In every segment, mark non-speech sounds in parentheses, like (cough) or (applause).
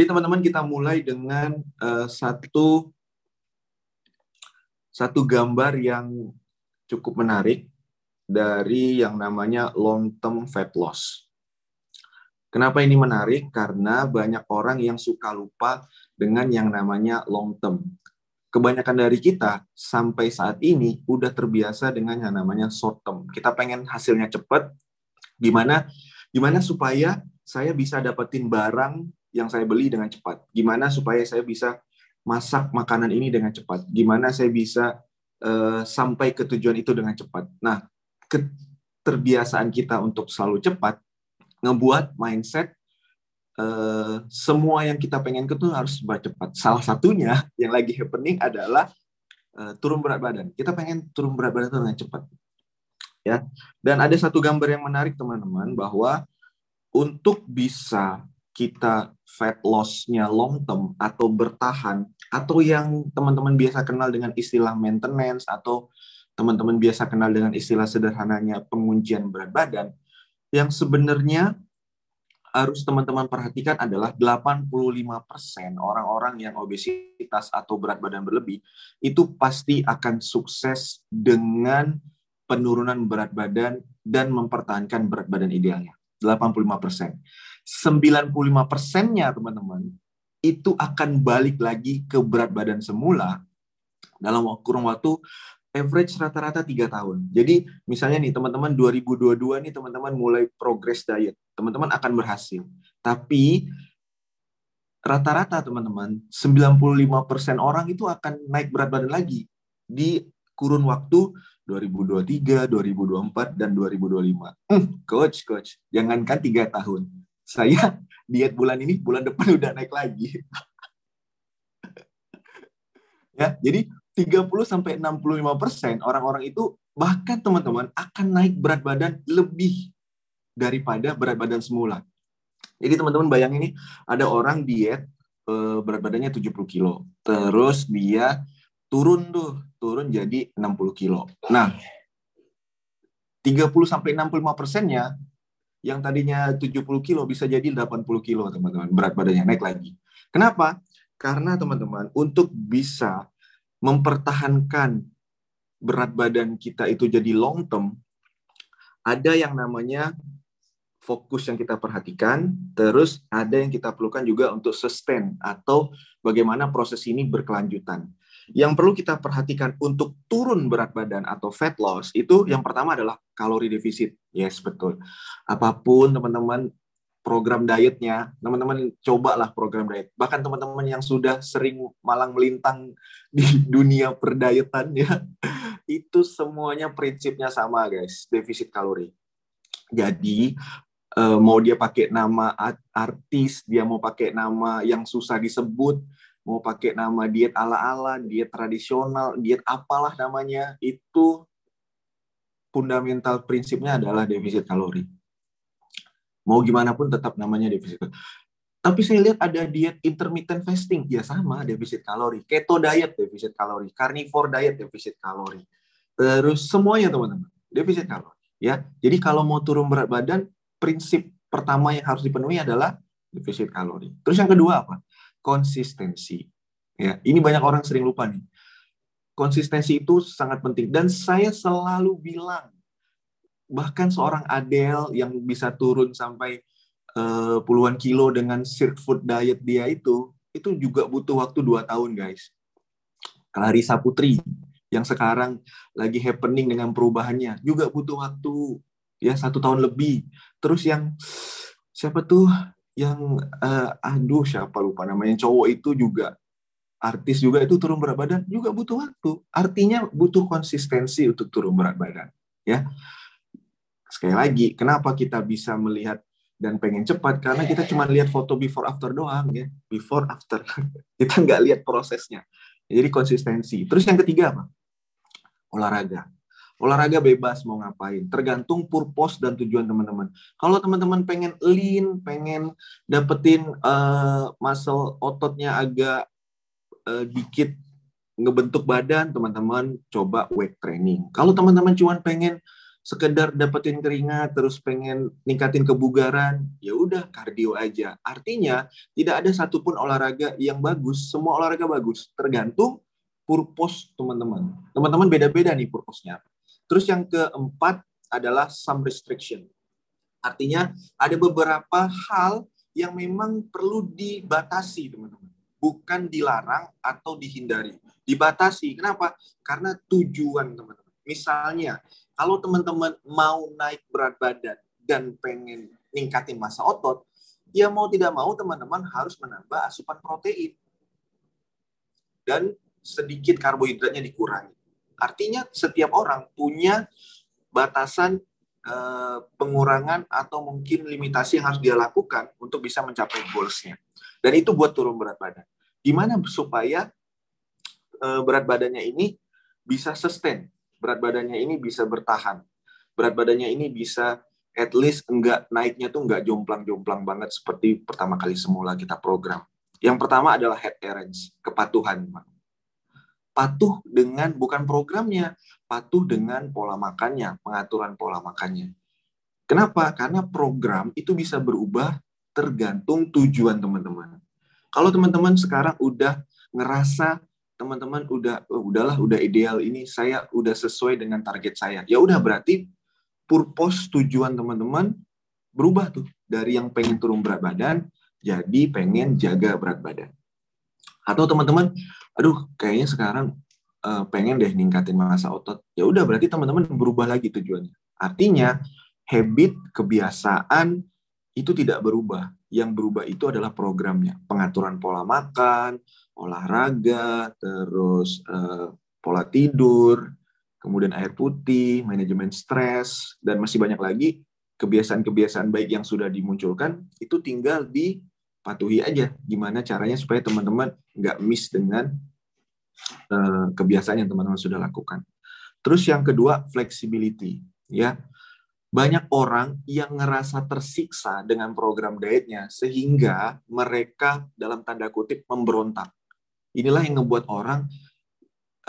Jadi teman-teman kita mulai dengan uh, satu satu gambar yang cukup menarik dari yang namanya long term fat loss. Kenapa ini menarik? Karena banyak orang yang suka lupa dengan yang namanya long term. Kebanyakan dari kita sampai saat ini udah terbiasa dengan yang namanya short term. Kita pengen hasilnya cepat, gimana gimana supaya saya bisa dapetin barang yang saya beli dengan cepat. Gimana supaya saya bisa masak makanan ini dengan cepat. Gimana saya bisa uh, sampai ke tujuan itu dengan cepat. Nah, keterbiasaan kita untuk selalu cepat ngebuat mindset uh, semua yang kita pengen ke harus cepat. Salah satunya (laughs) yang lagi happening adalah uh, turun berat badan. Kita pengen turun berat badan dengan cepat. Ya. Dan ada satu gambar yang menarik teman-teman bahwa untuk bisa kita fat loss-nya long term atau bertahan atau yang teman-teman biasa kenal dengan istilah maintenance atau teman-teman biasa kenal dengan istilah sederhananya penguncian berat badan yang sebenarnya harus teman-teman perhatikan adalah 85% orang-orang yang obesitas atau berat badan berlebih itu pasti akan sukses dengan penurunan berat badan dan mempertahankan berat badan idealnya. 85%. 95 persennya teman-teman itu akan balik lagi ke berat badan semula dalam kurun waktu average rata-rata tiga tahun. Jadi misalnya nih teman-teman 2022 nih teman-teman mulai progress diet, teman-teman akan berhasil. Tapi rata-rata teman-teman 95% orang itu akan naik berat badan lagi di kurun waktu 2023, 2024, dan 2025. Hmm, coach, coach, jangankan tiga tahun. Saya (laughs) diet bulan ini, bulan depan (laughs) udah naik lagi. (laughs) ya, jadi 30 sampai 65 persen orang-orang itu bahkan teman-teman akan naik berat badan lebih daripada berat badan semula. Jadi teman-teman bayangin ini ada orang diet eh, berat badannya 70 kilo, terus dia turun tuh, turun jadi 60 kilo. Nah, 30 sampai 65 persennya yang tadinya 70 kilo bisa jadi 80 kilo teman-teman berat badannya naik lagi. Kenapa? Karena teman-teman untuk bisa mempertahankan berat badan kita itu jadi long term, ada yang namanya fokus yang kita perhatikan, terus ada yang kita perlukan juga untuk sustain atau bagaimana proses ini berkelanjutan. Yang perlu kita perhatikan untuk turun berat badan atau fat loss itu yang pertama adalah kalori defisit. Yes, betul. Apa pun teman-teman program dietnya, teman-teman cobalah program diet. Bahkan teman-teman yang sudah sering malang melintang di dunia perdayetan ya, (laughs) itu semuanya prinsipnya sama guys, defisit kalori. Jadi eh, mau dia pakai nama artis, dia mau pakai nama yang susah disebut, mau pakai nama diet ala-ala, diet tradisional, diet apalah namanya, itu fundamental prinsipnya adalah defisit kalori Mau gimana pun tetap namanya defisit. Tapi saya lihat ada diet intermittent fasting, ya sama defisit kalori. Keto diet defisit kalori, carnivore diet defisit kalori. Terus semuanya teman-teman, defisit kalori. Ya, jadi kalau mau turun berat badan, prinsip pertama yang harus dipenuhi adalah defisit kalori. Terus yang kedua apa? Konsistensi. Ya, ini banyak orang sering lupa nih. Konsistensi itu sangat penting dan saya selalu bilang bahkan seorang Adele yang bisa turun sampai uh, puluhan kilo dengan street food diet dia itu itu juga butuh waktu dua tahun guys Clarissa Putri yang sekarang lagi happening dengan perubahannya juga butuh waktu ya satu tahun lebih terus yang siapa tuh yang uh, aduh siapa lupa namanya cowok itu juga artis juga itu turun berat badan juga butuh waktu artinya butuh konsistensi untuk turun berat badan ya Sekali lagi, kenapa kita bisa melihat dan pengen cepat? Karena kita cuma lihat foto before after doang ya, before after. (laughs) kita nggak lihat prosesnya. Jadi konsistensi. Terus yang ketiga apa? Olahraga. Olahraga bebas mau ngapain, tergantung purpose dan tujuan teman-teman. Kalau teman-teman pengen lean, pengen dapetin uh, muscle ototnya agak uh, dikit ngebentuk badan, teman-teman coba weight training. Kalau teman-teman cuma pengen sekedar dapetin keringat terus pengen ningkatin kebugaran, ya udah kardio aja. Artinya tidak ada satupun olahraga yang bagus, semua olahraga bagus, tergantung purpose teman-teman. Teman-teman beda-beda nih purpose-nya. Terus yang keempat adalah some restriction. Artinya ada beberapa hal yang memang perlu dibatasi, teman-teman. Bukan dilarang atau dihindari. Dibatasi. Kenapa? Karena tujuan, teman-teman. Misalnya, kalau teman-teman mau naik berat badan dan pengen ningkatin masa otot, ya mau tidak mau teman-teman harus menambah asupan protein. Dan sedikit karbohidratnya dikurangi. Artinya setiap orang punya batasan eh, pengurangan atau mungkin limitasi yang harus dia lakukan untuk bisa mencapai goals-nya. Dan itu buat turun berat badan. Gimana supaya eh, berat badannya ini bisa sustain berat badannya ini bisa bertahan. Berat badannya ini bisa at least enggak naiknya tuh enggak jomplang-jomplang banget seperti pertama kali semula kita program. Yang pertama adalah head adherence, kepatuhan. Patuh dengan bukan programnya, patuh dengan pola makannya, pengaturan pola makannya. Kenapa? Karena program itu bisa berubah tergantung tujuan teman-teman. Kalau teman-teman sekarang udah ngerasa teman-teman udah oh, udahlah udah ideal ini saya udah sesuai dengan target saya ya udah berarti purpose tujuan teman-teman berubah tuh dari yang pengen turun berat badan jadi pengen jaga berat badan atau teman-teman aduh kayaknya sekarang uh, pengen deh ningkatin masa otot. Ya udah berarti teman-teman berubah lagi tujuannya. Artinya habit kebiasaan itu tidak berubah. Yang berubah itu adalah programnya. Pengaturan pola makan olahraga, terus uh, pola tidur, kemudian air putih, manajemen stres, dan masih banyak lagi kebiasaan-kebiasaan baik yang sudah dimunculkan, itu tinggal dipatuhi aja gimana caranya supaya teman-teman nggak miss dengan uh, kebiasaan yang teman-teman sudah lakukan. Terus yang kedua, flexibility. ya banyak orang yang ngerasa tersiksa dengan program dietnya sehingga mereka dalam tanda kutip memberontak Inilah yang ngebuat orang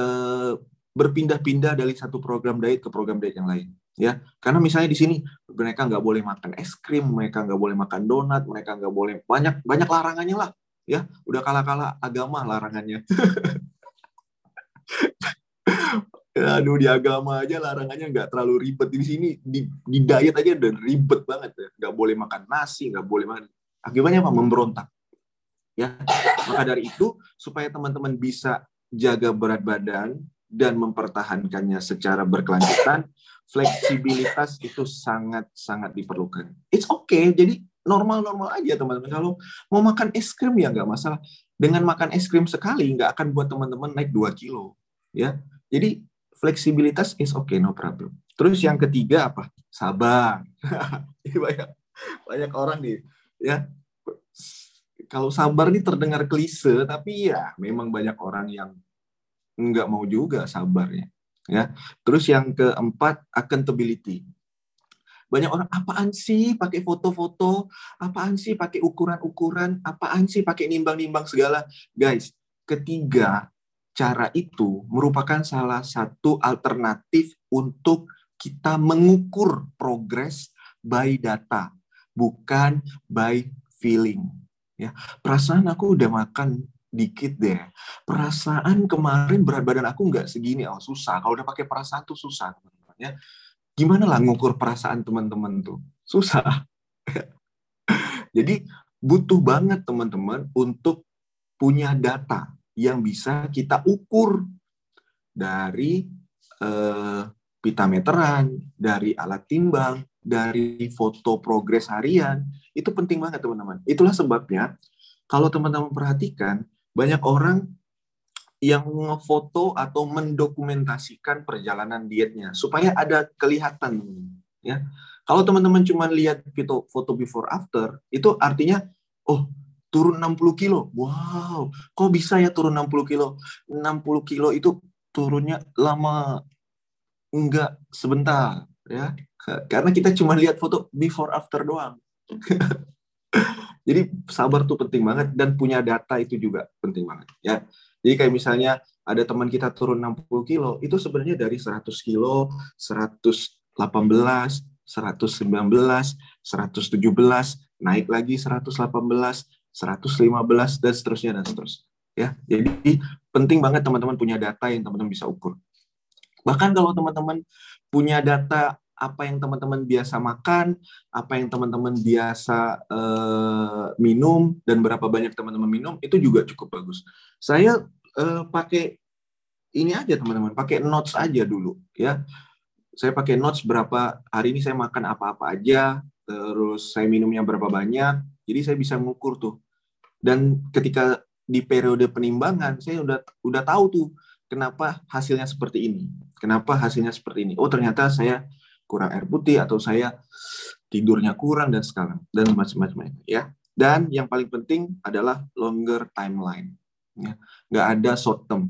uh, berpindah-pindah dari satu program diet ke program diet yang lain ya karena misalnya di sini mereka nggak boleh makan es krim mereka nggak boleh makan donat mereka nggak boleh banyak banyak larangannya lah. Ya udah kalah-kalah agama larangannya. (laughs) Aduh di agama aja larangannya nggak terlalu ribet. Di sini di, di diet aja udah ribet banget ya. Nggak boleh makan nasi nggak boleh makan akibatnya apa? Memberontak. Ya maka dari itu supaya teman-teman bisa jaga berat badan dan mempertahankannya secara berkelanjutan fleksibilitas itu sangat sangat diperlukan. It's okay jadi normal-normal aja teman-teman. Kalau mau makan es krim ya nggak masalah. Dengan makan es krim sekali nggak akan buat teman-teman naik 2 kilo ya. Jadi fleksibilitas is okay no problem. Terus yang ketiga apa? Sabar. (laughs) Banyak banyak orang nih ya. Kalau sabar ini terdengar klise, tapi ya memang banyak orang yang nggak mau juga sabarnya. Ya. Terus yang keempat, accountability. Banyak orang, apaan sih pakai foto-foto? Apaan sih pakai ukuran-ukuran? Apaan sih pakai nimbang-nimbang segala? Guys, ketiga cara itu merupakan salah satu alternatif untuk kita mengukur progres by data, bukan by feeling ya perasaan aku udah makan dikit deh. Perasaan kemarin berat badan aku nggak segini. Oh susah. Kalau udah pakai perasaan tuh susah teman-teman ya gimana lah ngukur perasaan teman-teman tuh? Susah. (laughs) Jadi butuh banget teman-teman untuk punya data yang bisa kita ukur dari eh, pita meteran, dari alat timbang, dari foto progres harian, itu penting banget teman-teman. Itulah sebabnya kalau teman-teman perhatikan banyak orang yang ngefoto atau mendokumentasikan perjalanan dietnya supaya ada kelihatan ya. Kalau teman-teman cuma lihat foto foto before after itu artinya oh turun 60 kilo. Wow, kok bisa ya turun 60 kilo? 60 kilo itu turunnya lama enggak sebentar ya. Karena kita cuma lihat foto before after doang. (laughs) Jadi sabar tuh penting banget dan punya data itu juga penting banget ya. Jadi kayak misalnya ada teman kita turun 60 kilo, itu sebenarnya dari 100 kilo, 180 118, 119, 117, naik lagi 118, 115 dan seterusnya dan seterusnya. Ya, jadi penting banget teman-teman punya data yang teman-teman bisa ukur. Bahkan kalau teman-teman punya data apa yang teman-teman biasa makan, apa yang teman-teman biasa uh, minum, dan berapa banyak teman-teman minum, itu juga cukup bagus. Saya uh, pakai ini aja teman-teman, pakai notes aja dulu ya. Saya pakai notes berapa hari ini saya makan apa-apa aja, terus saya minumnya berapa banyak, jadi saya bisa mengukur tuh. Dan ketika di periode penimbangan, saya udah udah tahu tuh kenapa hasilnya seperti ini, kenapa hasilnya seperti ini. Oh ternyata saya kurang air putih atau saya tidurnya kurang dan sekarang dan macam-macam ya. Dan yang paling penting adalah longer timeline. Ya. Nggak ada short term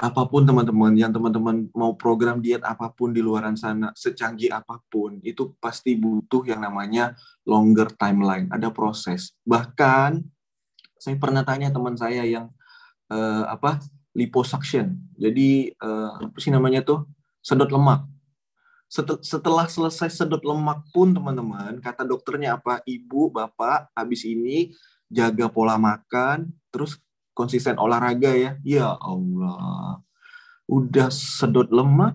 apa pun teman-teman yang teman-teman mau program diet apa pun di luaran sana secanggih apa pun itu pasti butuh yang namanya longer timeline ada proses bahkan saya pernah tanya teman saya yang uh, apa liposuction jadi uh, apa sih namanya tuh sedot lemak setelah selesai sedot lemak pun teman-teman kata dokternya apa ibu bapak habis ini jaga pola makan terus konsisten olahraga ya. Ya Allah. Udah sedot lemak,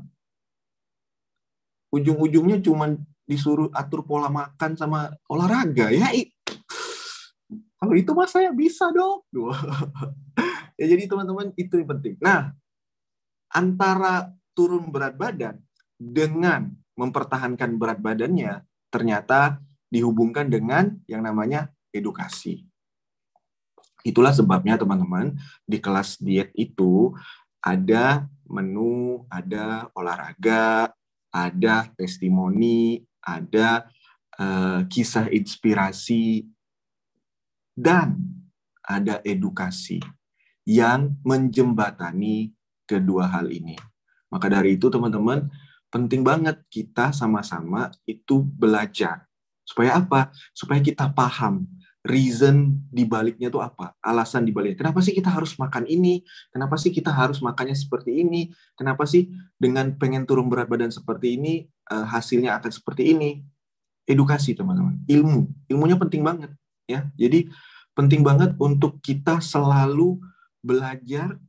ujung-ujungnya cuma disuruh atur pola makan sama olahraga ya. Kalau itu mas saya bisa dong. (laughs) ya jadi teman-teman itu yang penting. Nah, antara turun berat badan dengan mempertahankan berat badannya ternyata dihubungkan dengan yang namanya edukasi. Itulah sebabnya teman-teman di kelas diet itu ada menu, ada olahraga, ada testimoni, ada uh, kisah inspirasi, dan ada edukasi yang menjembatani kedua hal ini. Maka dari itu teman-teman, penting banget kita sama-sama itu belajar. Supaya apa? Supaya kita paham reason di baliknya tuh apa? Alasan di baliknya. Kenapa sih kita harus makan ini? Kenapa sih kita harus makannya seperti ini? Kenapa sih dengan pengen turun berat badan seperti ini uh, hasilnya akan seperti ini? Edukasi teman-teman, ilmu, ilmunya penting banget ya. Jadi penting banget untuk kita selalu belajar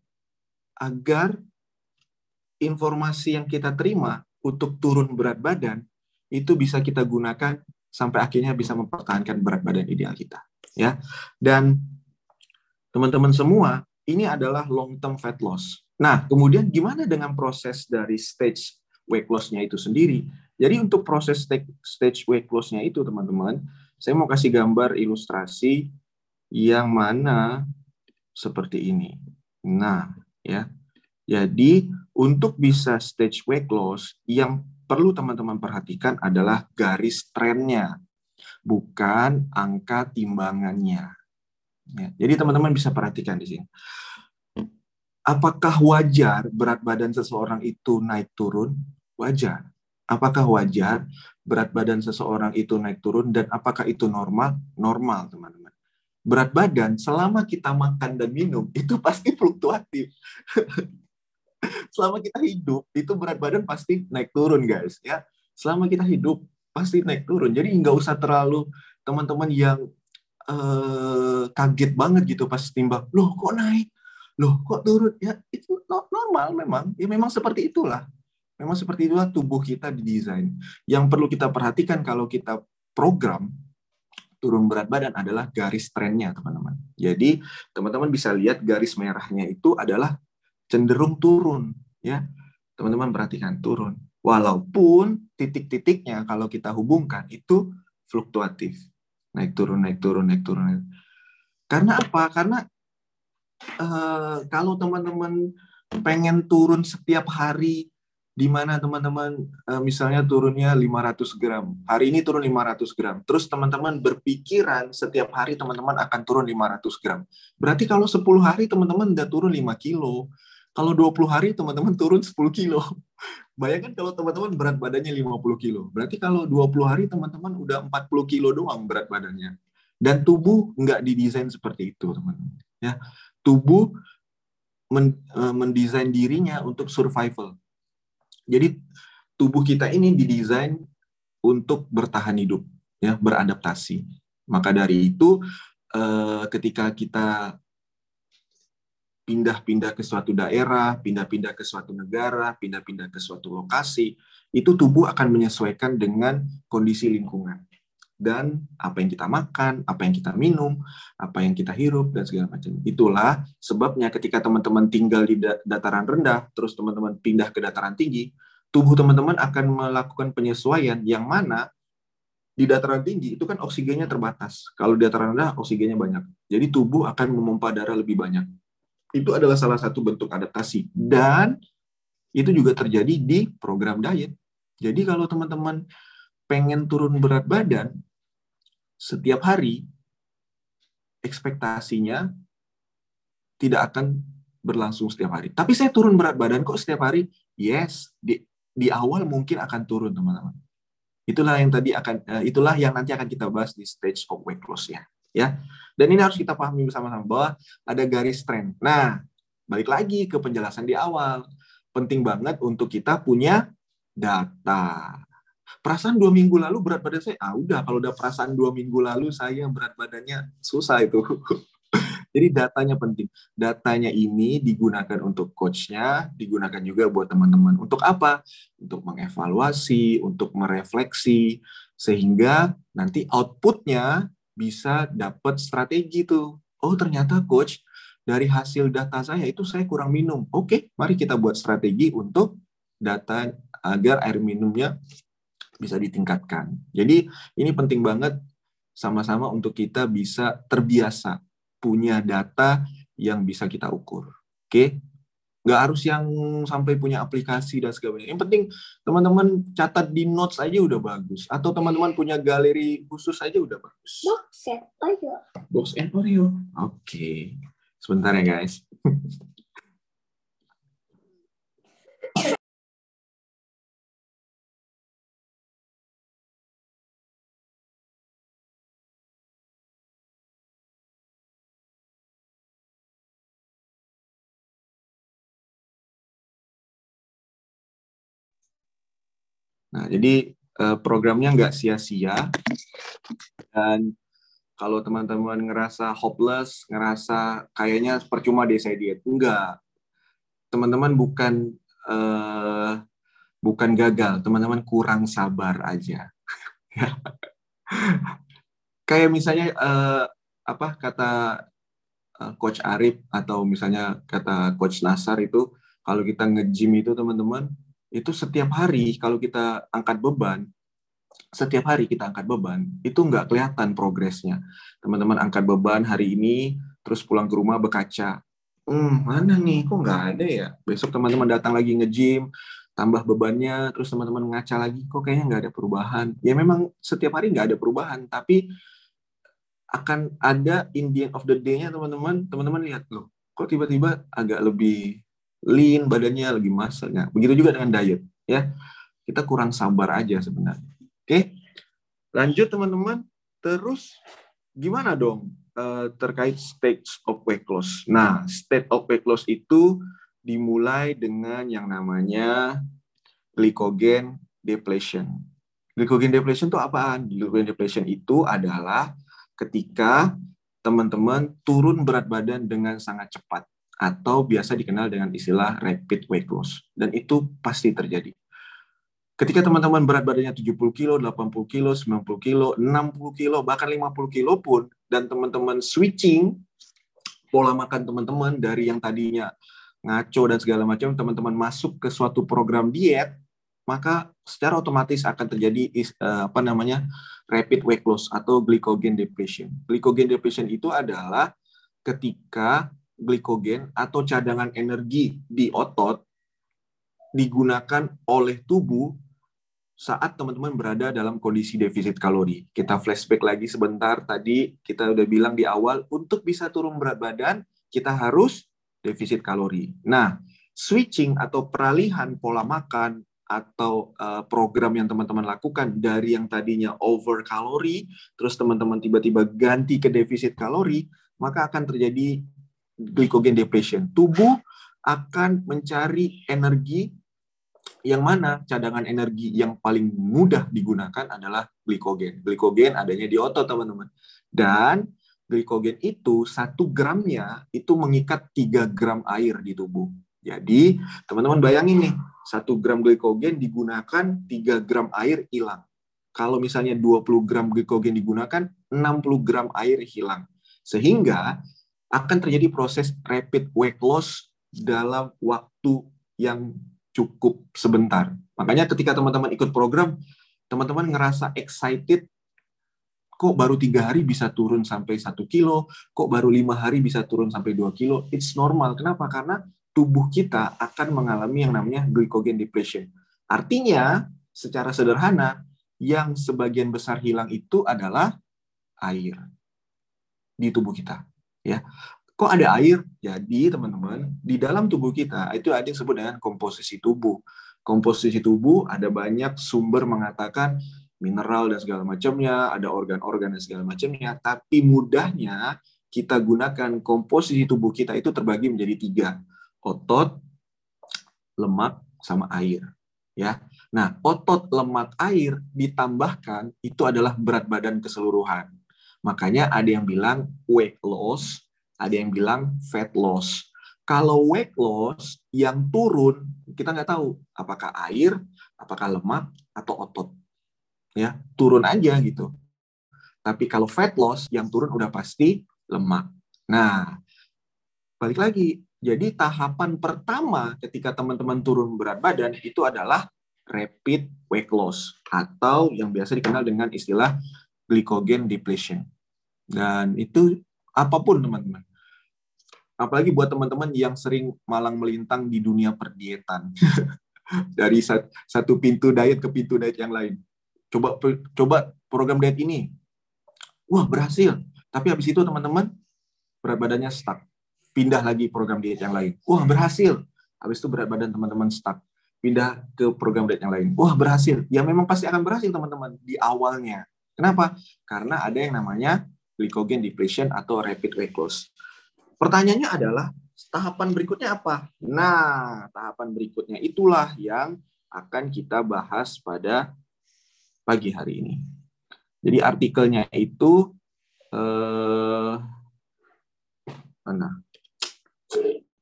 agar informasi yang kita terima untuk turun berat badan itu bisa kita gunakan sampai akhirnya bisa mempertahankan berat badan ideal kita ya. Dan teman-teman semua ini adalah long term fat loss. Nah kemudian gimana dengan proses dari stage weight loss-nya itu sendiri? Jadi untuk proses stage weight loss-nya itu teman-teman saya mau kasih gambar ilustrasi yang mana seperti ini. Nah ya. Jadi untuk bisa stage weight loss yang perlu teman-teman perhatikan adalah garis trennya, bukan angka timbangannya. Ya, jadi teman-teman bisa perhatikan di sini. Apakah wajar berat badan seseorang itu naik turun? Wajar. Apakah wajar berat badan seseorang itu naik turun dan apakah itu normal? Normal, teman-teman. Berat badan selama kita makan dan minum itu pasti fluktuatif. (laughs) selama kita hidup itu berat badan pasti naik turun guys ya. Selama kita hidup pasti naik turun. Jadi nggak usah terlalu teman-teman yang uh, kaget banget gitu pas timbang loh kok naik? Loh kok turun? Ya itu normal memang. Ya memang seperti itulah. Memang seperti itulah tubuh kita didesain. Yang perlu kita perhatikan kalau kita program turun berat badan adalah garis trennya teman-teman. Jadi teman-teman bisa lihat garis merahnya itu adalah cenderung turun ya teman-teman perhatikan turun walaupun titik-titiknya kalau kita hubungkan itu fluktuatif naik turun naik turun naik turun karena apa karena uh, kalau teman-teman pengen turun setiap hari di mana teman-teman uh, misalnya turunnya 500 gram. Hari ini turun 500 gram. Terus teman-teman berpikiran setiap hari teman-teman akan turun 500 gram. Berarti kalau 10 hari teman-teman udah turun 5 kilo. Kalau 20 hari teman-teman turun 10 kilo. Bayangkan kalau teman-teman berat badannya 50 kilo. Berarti kalau 20 hari teman-teman udah 40 kilo doang berat badannya. Dan tubuh nggak didesain seperti itu, teman-teman. Ya, tubuh e, mendesain dirinya untuk survival. Jadi tubuh kita ini didesain untuk bertahan hidup, ya, beradaptasi. Maka dari itu, eh, ketika kita pindah-pindah ke suatu daerah, pindah-pindah ke suatu negara, pindah-pindah ke suatu lokasi, itu tubuh akan menyesuaikan dengan kondisi lingkungan dan apa yang kita makan, apa yang kita minum, apa yang kita hirup dan segala macam. Itulah sebabnya ketika teman-teman tinggal di dataran rendah, terus teman-teman pindah ke dataran tinggi, tubuh teman-teman akan melakukan penyesuaian yang mana di dataran tinggi itu kan oksigennya terbatas. Kalau di dataran rendah oksigennya banyak. Jadi tubuh akan memompa darah lebih banyak. Itu adalah salah satu bentuk adaptasi dan itu juga terjadi di program diet. Jadi kalau teman-teman pengen turun berat badan setiap hari, ekspektasinya tidak akan berlangsung setiap hari. Tapi saya turun berat badan kok setiap hari? Yes, di di awal mungkin akan turun teman-teman. Itulah yang tadi akan uh, itulah yang nanti akan kita bahas di stage of weight loss ya. Ya. Dan ini harus kita pahami bersama-sama bahwa ada garis trend. Nah, balik lagi ke penjelasan di awal. Penting banget untuk kita punya data. Perasaan dua minggu lalu berat badan saya, ah udah kalau udah perasaan dua minggu lalu saya berat badannya susah itu. (laughs) Jadi datanya penting. Datanya ini digunakan untuk coachnya, digunakan juga buat teman-teman. Untuk apa? Untuk mengevaluasi, untuk merefleksi, sehingga nanti outputnya bisa dapat strategi tuh. Oh ternyata coach dari hasil data saya itu saya kurang minum. Oke, mari kita buat strategi untuk data agar air minumnya bisa ditingkatkan. Jadi ini penting banget sama-sama untuk kita bisa terbiasa punya data yang bisa kita ukur. Oke? Nggak harus yang sampai punya aplikasi dan segala macam. Yang penting teman-teman catat di notes aja udah bagus. Atau teman-teman punya galeri khusus aja udah bagus. Box and Oreo. Box and Oreo. Oke. Sebentar ya guys. (laughs) Nah, jadi eh, programnya nggak sia-sia dan kalau teman-teman ngerasa hopeless, ngerasa kayaknya percuma deh saya diet, enggak. Teman-teman bukan uh, bukan gagal, teman-teman kurang sabar aja. (laughs) Kayak misalnya uh, apa kata uh, Coach Arif atau misalnya kata Coach Nasar itu kalau kita nge-gym itu teman-teman itu setiap hari kalau kita angkat beban, setiap hari kita angkat beban, itu nggak kelihatan progresnya. Teman-teman angkat beban hari ini, terus pulang ke rumah berkaca, hmm, mana nih, kok nggak ada ya? Besok teman-teman datang lagi nge-gym, tambah bebannya, terus teman-teman ngaca lagi, kok kayaknya nggak ada perubahan. Ya memang setiap hari nggak ada perubahan, tapi akan ada in the end of the day-nya teman-teman, teman-teman lihat loh, kok tiba-tiba agak lebih lean badannya lagi masanya. Begitu juga dengan diet ya. Kita kurang sabar aja sebenarnya. Oke. Lanjut teman-teman. Terus gimana dong uh, terkait stage of weight loss? Nah, state of weight loss itu dimulai dengan yang namanya glycogen depletion. Glycogen depletion itu apaan? Glycogen depletion itu adalah ketika teman-teman turun berat badan dengan sangat cepat atau biasa dikenal dengan istilah rapid weight loss. Dan itu pasti terjadi. Ketika teman-teman berat badannya 70 kilo, 80 kilo, 90 kilo, 60 kilo, bahkan 50 kilo pun, dan teman-teman switching pola makan teman-teman dari yang tadinya ngaco dan segala macam, teman-teman masuk ke suatu program diet, maka secara otomatis akan terjadi eh, apa namanya rapid weight loss atau glycogen depletion. Glycogen depletion itu adalah ketika glikogen atau cadangan energi di otot digunakan oleh tubuh saat teman-teman berada dalam kondisi defisit kalori. Kita flashback lagi sebentar tadi kita udah bilang di awal untuk bisa turun berat badan kita harus defisit kalori. Nah, switching atau peralihan pola makan atau uh, program yang teman-teman lakukan dari yang tadinya over kalori terus teman-teman tiba-tiba ganti ke defisit kalori, maka akan terjadi glycogen depletion. Tubuh akan mencari energi yang mana cadangan energi yang paling mudah digunakan adalah glikogen. Glikogen adanya di otot, teman-teman. Dan glikogen itu satu gramnya itu mengikat 3 gram air di tubuh. Jadi, teman-teman bayangin nih, satu gram glikogen digunakan 3 gram air hilang. Kalau misalnya 20 gram glikogen digunakan, 60 gram air hilang. Sehingga akan terjadi proses rapid weight loss dalam waktu yang cukup sebentar. Makanya ketika teman-teman ikut program, teman-teman ngerasa excited, kok baru tiga hari bisa turun sampai satu kilo, kok baru lima hari bisa turun sampai dua kilo. It's normal. Kenapa? Karena tubuh kita akan mengalami yang namanya glycogen depletion. Artinya, secara sederhana, yang sebagian besar hilang itu adalah air di tubuh kita. Ya, Kok ada air? Jadi teman-teman, di dalam tubuh kita itu ada yang disebut dengan komposisi tubuh. Komposisi tubuh ada banyak sumber mengatakan mineral dan segala macamnya, ada organ-organ dan segala macamnya, tapi mudahnya kita gunakan komposisi tubuh kita itu terbagi menjadi tiga, otot, lemak, sama air. Ya, nah otot, lemak, air ditambahkan itu adalah berat badan keseluruhan. Makanya ada yang bilang weight loss ada yang bilang fat loss. Kalau weight loss yang turun, kita nggak tahu apakah air, apakah lemak, atau otot. Ya, turun aja gitu. Tapi kalau fat loss yang turun udah pasti lemak. Nah, balik lagi. Jadi tahapan pertama ketika teman-teman turun berat badan itu adalah rapid weight loss atau yang biasa dikenal dengan istilah glycogen depletion. Dan itu apa pun teman-teman. Apalagi buat teman-teman yang sering malang melintang di dunia perdietan. (laughs) Dari satu pintu diet ke pintu diet yang lain. Coba coba program diet ini. Wah, berhasil. Tapi habis itu teman-teman berat badannya stuck. Pindah lagi program diet yang lain. Wah, berhasil. Habis itu berat badan teman-teman stuck. Pindah ke program diet yang lain. Wah, berhasil. Ya memang pasti akan berhasil teman-teman di awalnya. Kenapa? Karena ada yang namanya glycogen depletion atau rapid weight loss. Pertanyaannya adalah tahapan berikutnya apa? Nah, tahapan berikutnya itulah yang akan kita bahas pada pagi hari ini. Jadi artikelnya itu eh, mana?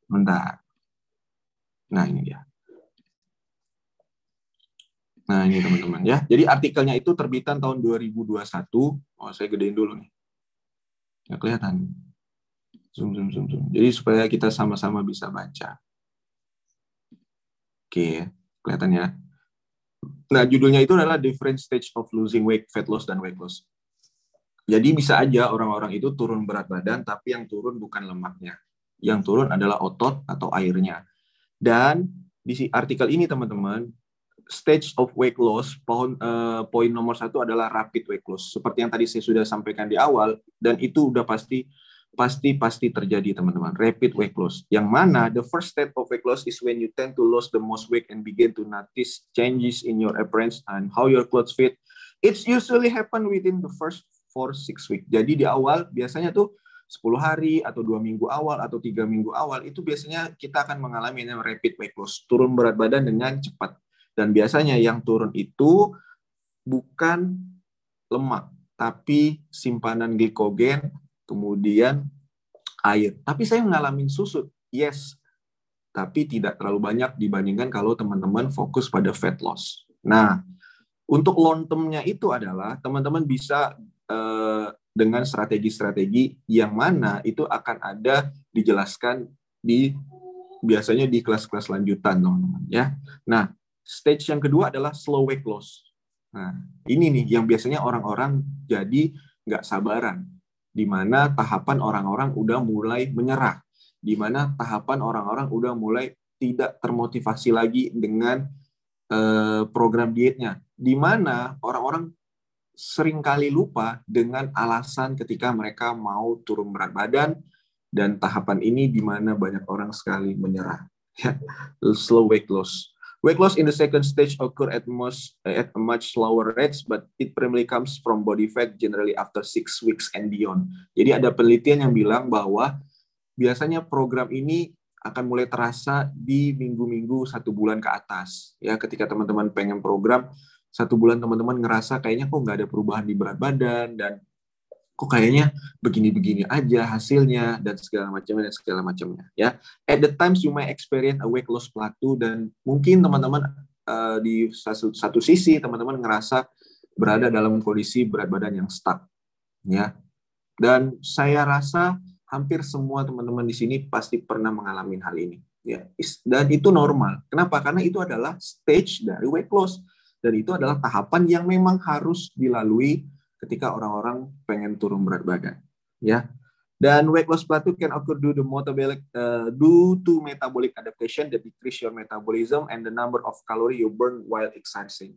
Bentar. Nah, ini dia. Nah, ini teman-teman ya. Jadi artikelnya itu terbitan tahun 2021. Oh, saya gedein dulu nih. Ya kelihatan. Zoom, zoom, zoom, zoom. Jadi supaya kita sama-sama bisa baca. Oke, kelihatan ya. Nah, judulnya itu adalah Different Stage of Losing Weight, Fat Loss, dan Weight Loss. Jadi bisa aja orang-orang itu turun berat badan, tapi yang turun bukan lemaknya. Yang turun adalah otot atau airnya. Dan di artikel ini, teman-teman, stage of weight loss, poin, uh, poin nomor satu adalah rapid weight loss. Seperti yang tadi saya sudah sampaikan di awal, dan itu udah pasti pasti pasti terjadi teman-teman. Rapid weight loss. Yang mana the first step of weight loss is when you tend to lose the most weight and begin to notice changes in your appearance and how your clothes fit. It's usually happen within the first four six week jadi di awal biasanya tuh 10 hari atau dua minggu awal atau tiga minggu awal itu biasanya kita akan mengalami yang rapid weight loss. Turun berat badan dengan cepat dan biasanya yang turun itu bukan lemak tapi simpanan glikogen kemudian air. Tapi saya mengalami susut, yes. Tapi tidak terlalu banyak dibandingkan kalau teman-teman fokus pada fat loss. Nah, untuk long term-nya itu adalah teman-teman bisa eh, dengan strategi-strategi yang mana itu akan ada dijelaskan di biasanya di kelas-kelas lanjutan, teman-teman ya. Nah, stage yang kedua adalah slow weight loss. Nah, ini nih yang biasanya orang-orang jadi nggak sabaran di mana tahapan orang-orang udah mulai menyerah, di mana tahapan orang-orang udah mulai tidak termotivasi lagi dengan eh, program dietnya, di mana orang-orang sering kali lupa dengan alasan ketika mereka mau turun berat badan dan tahapan ini di mana banyak orang sekali menyerah. (laughs) Slow weight loss. Weight loss in the second stage occur at most at a much slower rates, but it primarily comes from body fat generally after six weeks and beyond. Jadi ada penelitian yang bilang bahwa biasanya program ini akan mulai terasa di minggu-minggu satu bulan ke atas. Ya, ketika teman-teman pengen program satu bulan teman-teman ngerasa kayaknya kok nggak ada perubahan di berat badan dan kok kayaknya begini-begini aja hasilnya dan segala macamnya dan segala macamnya ya. At the times you may experience a weight loss plateau dan mungkin teman-teman uh, di satu, satu sisi teman-teman ngerasa berada dalam kondisi berat badan yang stuck ya. Dan saya rasa hampir semua teman-teman di sini pasti pernah mengalami hal ini. Ya, dan itu normal. Kenapa? Karena itu adalah stage dari weight loss dan itu adalah tahapan yang memang harus dilalui ketika orang-orang pengen turun berat badan. Ya, dan weight loss plateau can occur due to metabolic uh, due to metabolic adaptation that decrease your metabolism and the number of calorie you burn while exercising.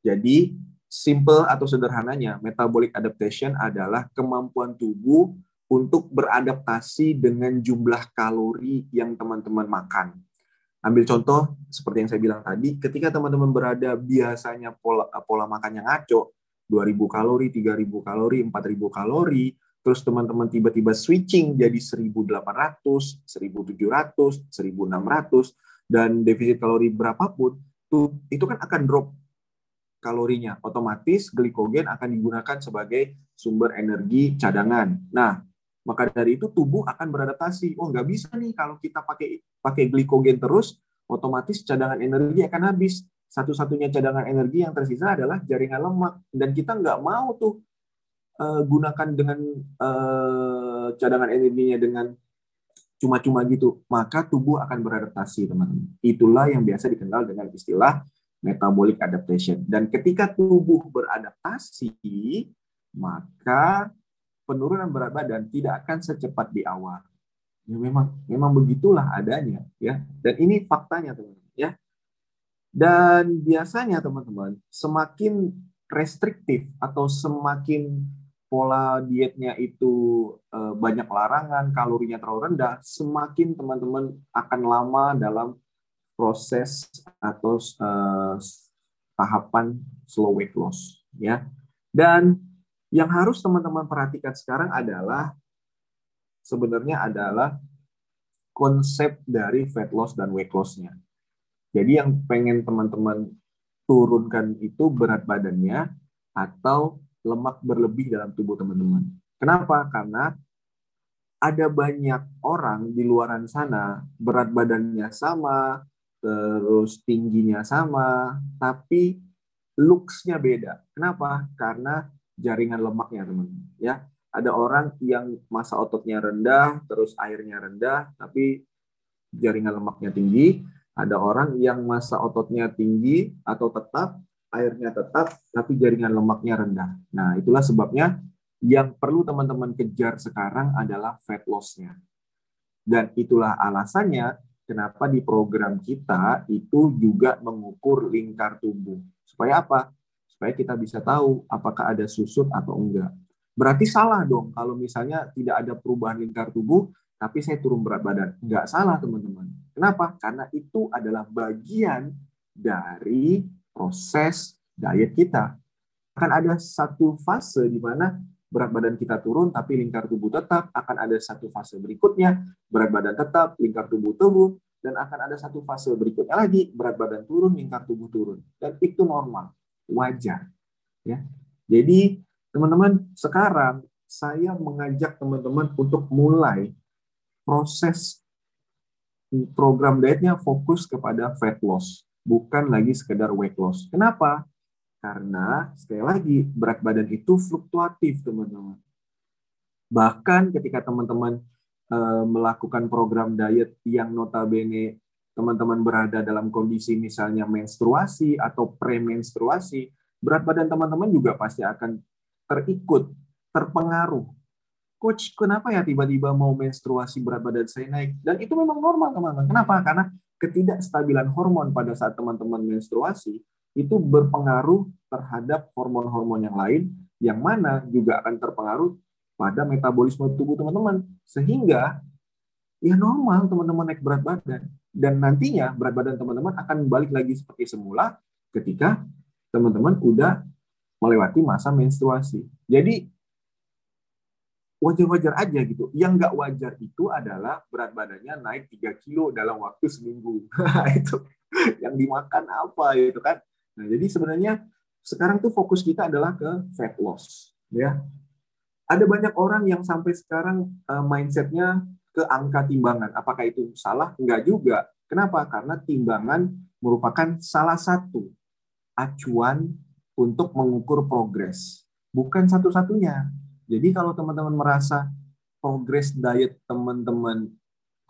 Jadi simple atau sederhananya metabolic adaptation adalah kemampuan tubuh untuk beradaptasi dengan jumlah kalori yang teman-teman makan. Ambil contoh seperti yang saya bilang tadi, ketika teman-teman berada biasanya pola pola makan yang ngaco, 2000 kalori, 3000 kalori, 4000 kalori, terus teman-teman tiba-tiba switching jadi 1800, 1700, 1600 dan defisit kalori berapapun, tuh itu kan akan drop kalorinya. Otomatis glikogen akan digunakan sebagai sumber energi cadangan. Nah, maka dari itu tubuh akan beradaptasi. Oh, nggak bisa nih kalau kita pakai pakai glikogen terus, otomatis cadangan energi akan habis. Satu-satunya cadangan energi yang tersisa adalah jaringan lemak dan kita nggak mau tuh uh, gunakan dengan uh, cadangan energinya dengan cuma-cuma gitu. Maka tubuh akan beradaptasi, teman-teman. Itulah yang biasa dikenal dengan istilah metabolic adaptation. Dan ketika tubuh beradaptasi, maka penurunan berat badan tidak akan secepat di awal. Ya memang memang begitulah adanya ya. Dan ini faktanya teman-teman ya. Dan biasanya teman-teman semakin restriktif atau semakin pola dietnya itu eh, banyak larangan, kalorinya terlalu rendah, semakin teman-teman akan lama dalam proses atau uh, tahapan slow weight loss ya. Dan yang harus teman-teman perhatikan sekarang adalah sebenarnya adalah konsep dari fat loss dan weight loss-nya. Jadi yang pengen teman-teman turunkan itu berat badannya atau lemak berlebih dalam tubuh teman-teman. Kenapa? Karena ada banyak orang di luaran sana berat badannya sama, terus tingginya sama, tapi looks-nya beda. Kenapa? Karena jaringan lemaknya teman-teman ya ada orang yang masa ototnya rendah terus airnya rendah tapi jaringan lemaknya tinggi ada orang yang masa ototnya tinggi atau tetap airnya tetap tapi jaringan lemaknya rendah nah itulah sebabnya yang perlu teman-teman kejar sekarang adalah fat loss-nya dan itulah alasannya kenapa di program kita itu juga mengukur lingkar tubuh supaya apa supaya kita bisa tahu apakah ada susut atau enggak. Berarti salah dong kalau misalnya tidak ada perubahan lingkar tubuh, tapi saya turun berat badan. Enggak salah teman-teman. Kenapa? Karena itu adalah bagian dari proses diet kita. Akan ada satu fase di mana berat badan kita turun, tapi lingkar tubuh tetap. Akan ada satu fase berikutnya, berat badan tetap, lingkar tubuh turun, dan akan ada satu fase berikutnya lagi, berat badan turun, lingkar tubuh turun. Dan itu normal wajar. Ya. Jadi teman-teman sekarang saya mengajak teman-teman untuk mulai proses program dietnya fokus kepada fat loss, bukan lagi sekedar weight loss. Kenapa? Karena sekali lagi berat badan itu fluktuatif, teman-teman. Bahkan ketika teman-teman e, melakukan program diet yang notabene teman-teman berada dalam kondisi misalnya menstruasi atau premenstruasi, berat badan teman-teman juga pasti akan terikut, terpengaruh. Coach, kenapa ya tiba-tiba mau menstruasi berat badan saya naik? Dan itu memang normal, teman-teman. Kenapa? Karena ketidakstabilan hormon pada saat teman-teman menstruasi itu berpengaruh terhadap hormon-hormon yang lain, yang mana juga akan terpengaruh pada metabolisme tubuh teman-teman. Sehingga ya normal teman-teman naik berat badan dan nantinya berat badan teman-teman akan balik lagi seperti semula ketika teman-teman udah melewati masa menstruasi. Jadi wajar-wajar aja gitu. Yang nggak wajar itu adalah berat badannya naik 3 kilo dalam waktu seminggu. (laughs) itu yang dimakan apa itu kan. Nah, jadi sebenarnya sekarang tuh fokus kita adalah ke fat loss. ya. Ada banyak orang yang sampai sekarang uh, mindsetnya ke angka timbangan. Apakah itu salah? Enggak juga. Kenapa? Karena timbangan merupakan salah satu acuan untuk mengukur progres. Bukan satu-satunya. Jadi kalau teman-teman merasa progres diet teman-teman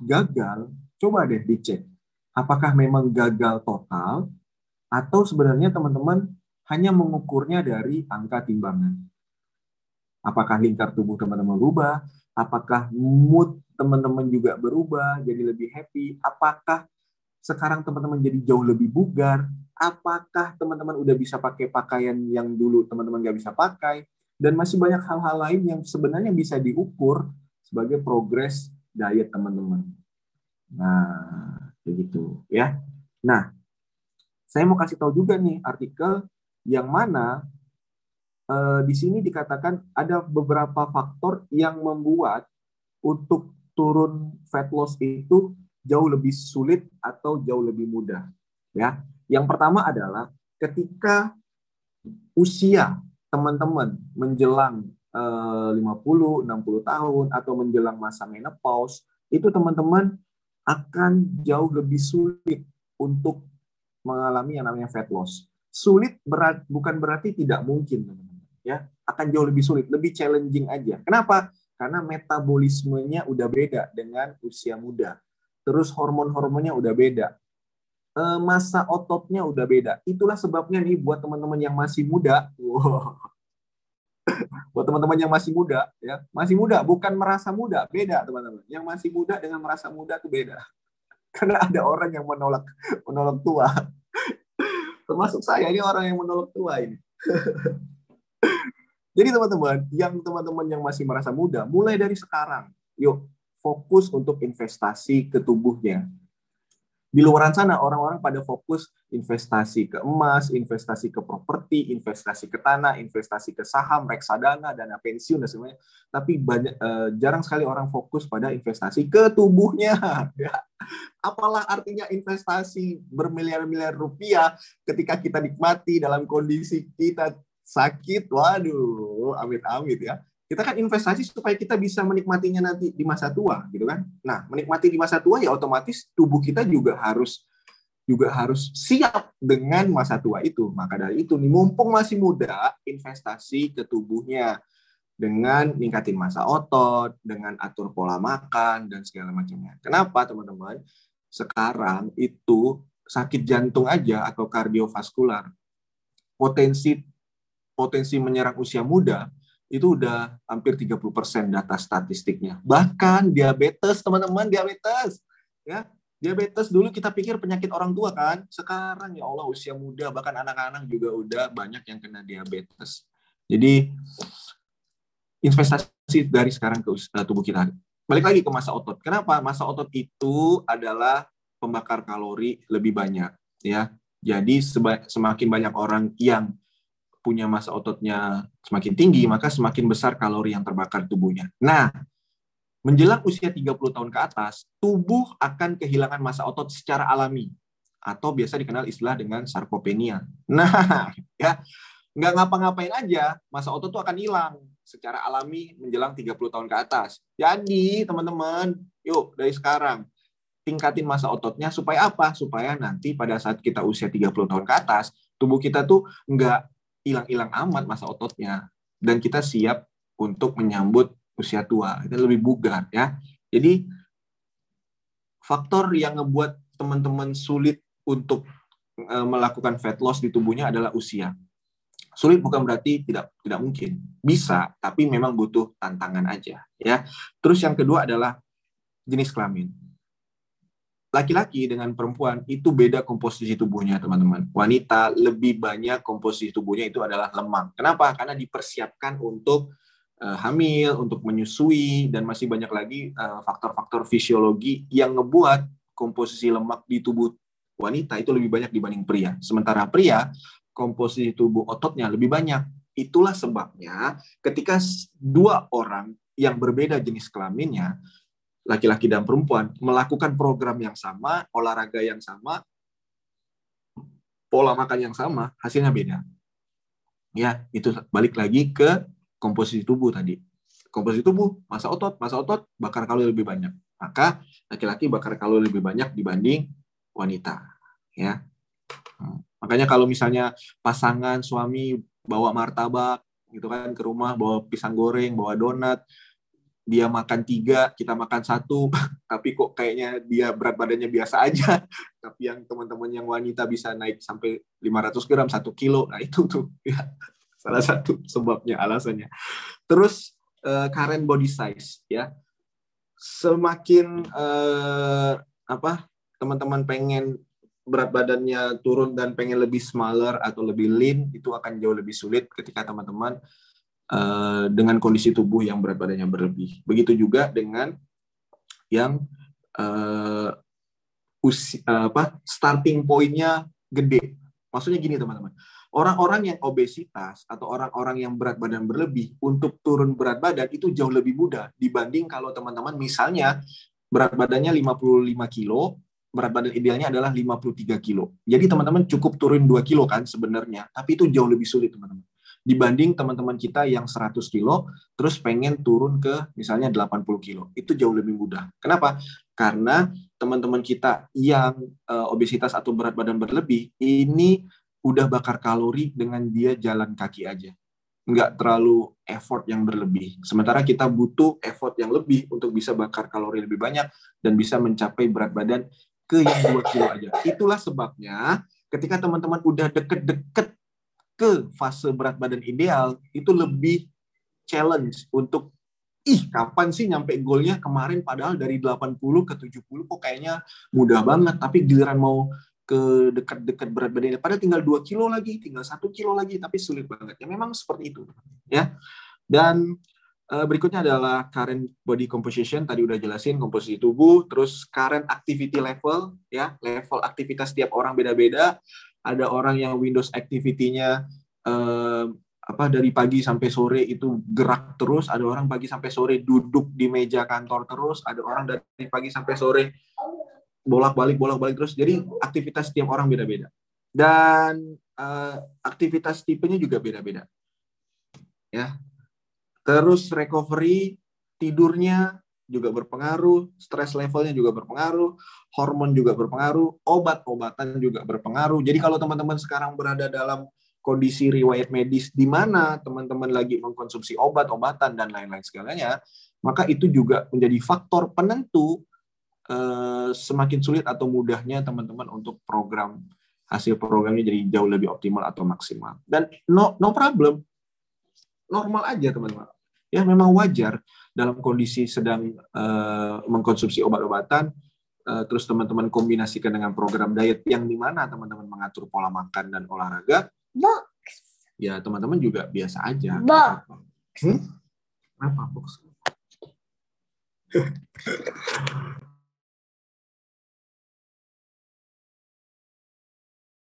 gagal, coba deh dicek. Apakah memang gagal total atau sebenarnya teman-teman hanya mengukurnya dari angka timbangan. Apakah lingkar tubuh teman-teman berubah? Apakah mood teman-teman juga berubah, jadi lebih happy? Apakah sekarang teman-teman jadi jauh lebih bugar? Apakah teman-teman udah bisa pakai pakaian yang dulu teman-teman nggak bisa pakai? Dan masih banyak hal-hal lain yang sebenarnya bisa diukur sebagai progres diet teman-teman. Nah, begitu ya. Nah, saya mau kasih tahu juga nih artikel yang mana eh, di sini dikatakan ada beberapa faktor yang membuat untuk turun fat loss itu jauh lebih sulit atau jauh lebih mudah. Ya, yang pertama adalah ketika usia teman-teman menjelang eh, 50, 60 tahun atau menjelang masa menopause, itu teman-teman akan jauh lebih sulit untuk mengalami yang namanya fat loss. Sulit berat bukan berarti tidak mungkin, teman-teman. Ya, akan jauh lebih sulit, lebih challenging aja. Kenapa? Karena metabolismenya udah beda dengan usia muda. Terus hormon-hormonnya udah beda. Eh, masa ototnya udah beda. Itulah sebabnya nih buat teman-teman yang masih muda, wow. (laughs) buat teman-teman yang masih muda, ya masih muda, bukan merasa muda, beda teman-teman. Yang masih muda dengan merasa muda itu beda. (laughs) Karena ada orang yang menolak menolak tua. (laughs) Termasuk saya ini orang yang menolak tua ini. Jadi teman-teman, yang teman-teman yang masih merasa muda, mulai dari sekarang, yuk fokus untuk investasi ke tubuhnya di luar sana orang-orang pada fokus investasi ke emas, investasi ke properti, investasi ke tanah, investasi ke saham, reksadana, dana pensiun dan semuanya. Tapi banyak eh, jarang sekali orang fokus pada investasi ke tubuhnya. (laughs) Ya. Apalah artinya investasi bermiliar-miliar rupiah ketika kita nikmati dalam kondisi kita sakit, waduh, amit-amit ya kita kan investasi supaya kita bisa menikmatinya nanti di masa tua gitu kan? Nah menikmati di masa tua ya otomatis tubuh kita juga harus juga harus siap dengan masa tua itu. Maka dari itu nih mumpung masih muda investasi ke tubuhnya dengan ningkatin masa otot dengan atur pola makan dan segala macamnya. Kenapa teman-teman? Sekarang itu sakit jantung aja atau kardiovaskular potensi potensi menyerang usia muda itu udah hampir 30% data statistiknya. Bahkan diabetes, teman-teman, diabetes. Ya, diabetes dulu kita pikir penyakit orang tua kan. Sekarang ya Allah usia muda bahkan anak-anak juga udah banyak yang kena diabetes. Jadi investasi dari sekarang ke eh, tubuh kita. Balik lagi ke masa otot. Kenapa? Masa otot itu adalah pembakar kalori lebih banyak, ya. Jadi semakin banyak orang yang punya masa ototnya semakin tinggi, maka semakin besar kalori yang terbakar tubuhnya. Nah, menjelang usia 30 tahun ke atas, tubuh akan kehilangan masa otot secara alami atau biasa dikenal istilah dengan sarkopenia. (laughs) Nah, ya nggak ngapa-ngapain aja, masa otot itu akan hilang secara alami menjelang 30 tahun ke atas. Jadi, teman-teman, yuk dari sekarang tingkatin masa ototnya supaya apa? Supaya nanti pada saat kita usia 30 tahun ke atas, tubuh kita tuh nggak hilang-hilang amat masa ototnya. Dan kita siap untuk menyambut usia tua. Kita lebih bugar ya. Jadi faktor yang ngebuat teman-teman sulit untuk e, melakukan fat loss di tubuhnya adalah usia. Sulit bukan berarti tidak tidak mungkin. Bisa tapi memang butuh tantangan aja ya. Terus yang kedua adalah jenis kelamin laki-laki dengan perempuan itu beda komposisi tubuhnya teman-teman. Wanita lebih banyak komposisi tubuhnya itu adalah lemak. Kenapa? Karena dipersiapkan untuk uh, hamil, untuk menyusui dan masih banyak lagi faktor faktor-faktor fisiologi yang ngebuat komposisi lemak di tubuh wanita itu lebih banyak dibanding pria. Sementara pria komposisi tubuh ototnya lebih banyak. Itulah sebabnya ketika dua orang yang berbeda jenis kelaminnya, laki-laki dan perempuan, melakukan program yang sama, olahraga yang sama, pola makan yang sama, hasilnya beda. Ya, itu balik lagi ke komposisi tubuh tadi. Komposisi tubuh, masa otot, masa otot bakar kalori lebih banyak. Maka laki-laki bakar kalori lebih banyak dibanding wanita. Ya, hmm. makanya kalau misalnya pasangan suami bawa martabak gitu kan ke rumah, bawa pisang goreng, bawa donat, dia makan tiga, kita makan satu, (laughs) tapi kok kayaknya dia berat badannya biasa aja. (laughs) Tapi yang teman-teman yang wanita bisa naik sampai 500 gram, satu kilo, nah itu tuh (laughs) ya, salah satu sebabnya, alasannya. Terus uh, current body size ya, semakin uh, apa teman-teman pengen berat badannya turun dan pengen lebih smaller atau lebih lean itu akan jauh lebih sulit ketika teman-teman Eh, dengan kondisi tubuh yang berat badannya berlebih. Begitu juga dengan yang uh, usi, uh, apa starting pointnya gede. Maksudnya gini teman-teman, orang-orang yang obesitas atau orang-orang yang berat badan berlebih untuk turun berat badan itu jauh lebih mudah dibanding kalau teman-teman misalnya berat badannya 55 kilo, berat badan idealnya adalah 53 kilo. Jadi teman-teman cukup turun 2 kilo kan sebenarnya, tapi itu jauh lebih sulit teman-teman dibanding teman-teman kita yang 100 kilo terus pengen turun ke misalnya 80 kilo. Itu jauh lebih mudah. Kenapa? Karena teman-teman kita yang uh, obesitas atau berat badan berlebih ini udah bakar kalori dengan dia jalan kaki aja. Nggak terlalu effort yang berlebih. Sementara kita butuh effort yang lebih untuk bisa bakar kalori lebih banyak dan bisa mencapai berat badan ke yang 2 kilo aja. Itulah sebabnya ketika teman-teman udah deket-deket ke fase berat badan ideal itu lebih challenge untuk ih kapan sih nyampe goalnya? Kemarin padahal dari 80 ke 70 kok kayaknya mudah banget. Tapi giliran mau ke dekat-dekat berat badan padahal tinggal 2 kilo lagi tinggal satu kilo lagi tapi sulit banget. Ya memang seperti itu ya. Dan uh, berikutnya adalah current body composition. Tadi udah jelasin komposisi tubuh terus current activity level ya. Level aktivitas tiap orang beda-beda ada orang yang Windows activity-nya eh, apa dari pagi sampai sore itu gerak terus, ada orang pagi sampai sore duduk di meja kantor terus, ada orang dari pagi sampai sore bolak-balik bolak-balik terus. Jadi aktivitas tiap orang beda-beda. Dan eh, aktivitas tipenya juga beda-beda. Ya. Terus recovery tidurnya juga berpengaruh, stress levelnya juga berpengaruh, hormon juga berpengaruh, obat-obatan juga berpengaruh. Jadi kalau teman-teman sekarang berada dalam kondisi riwayat medis di mana teman-teman lagi mengkonsumsi obat-obatan dan lain-lain segalanya, maka itu juga menjadi faktor penentu eh, semakin sulit atau mudahnya teman-teman untuk program hasil programnya jadi jauh lebih optimal atau maksimal. Dan no no problem, normal aja teman-teman. Ya memang wajar dalam kondisi sedang uh, mengkonsumsi obat-obatan, uh, terus teman-teman kombinasikan dengan program diet yang di mana teman-teman mengatur pola makan dan olahraga, box ya teman-teman juga biasa aja. Box. Hmm? Apa box? (laughs)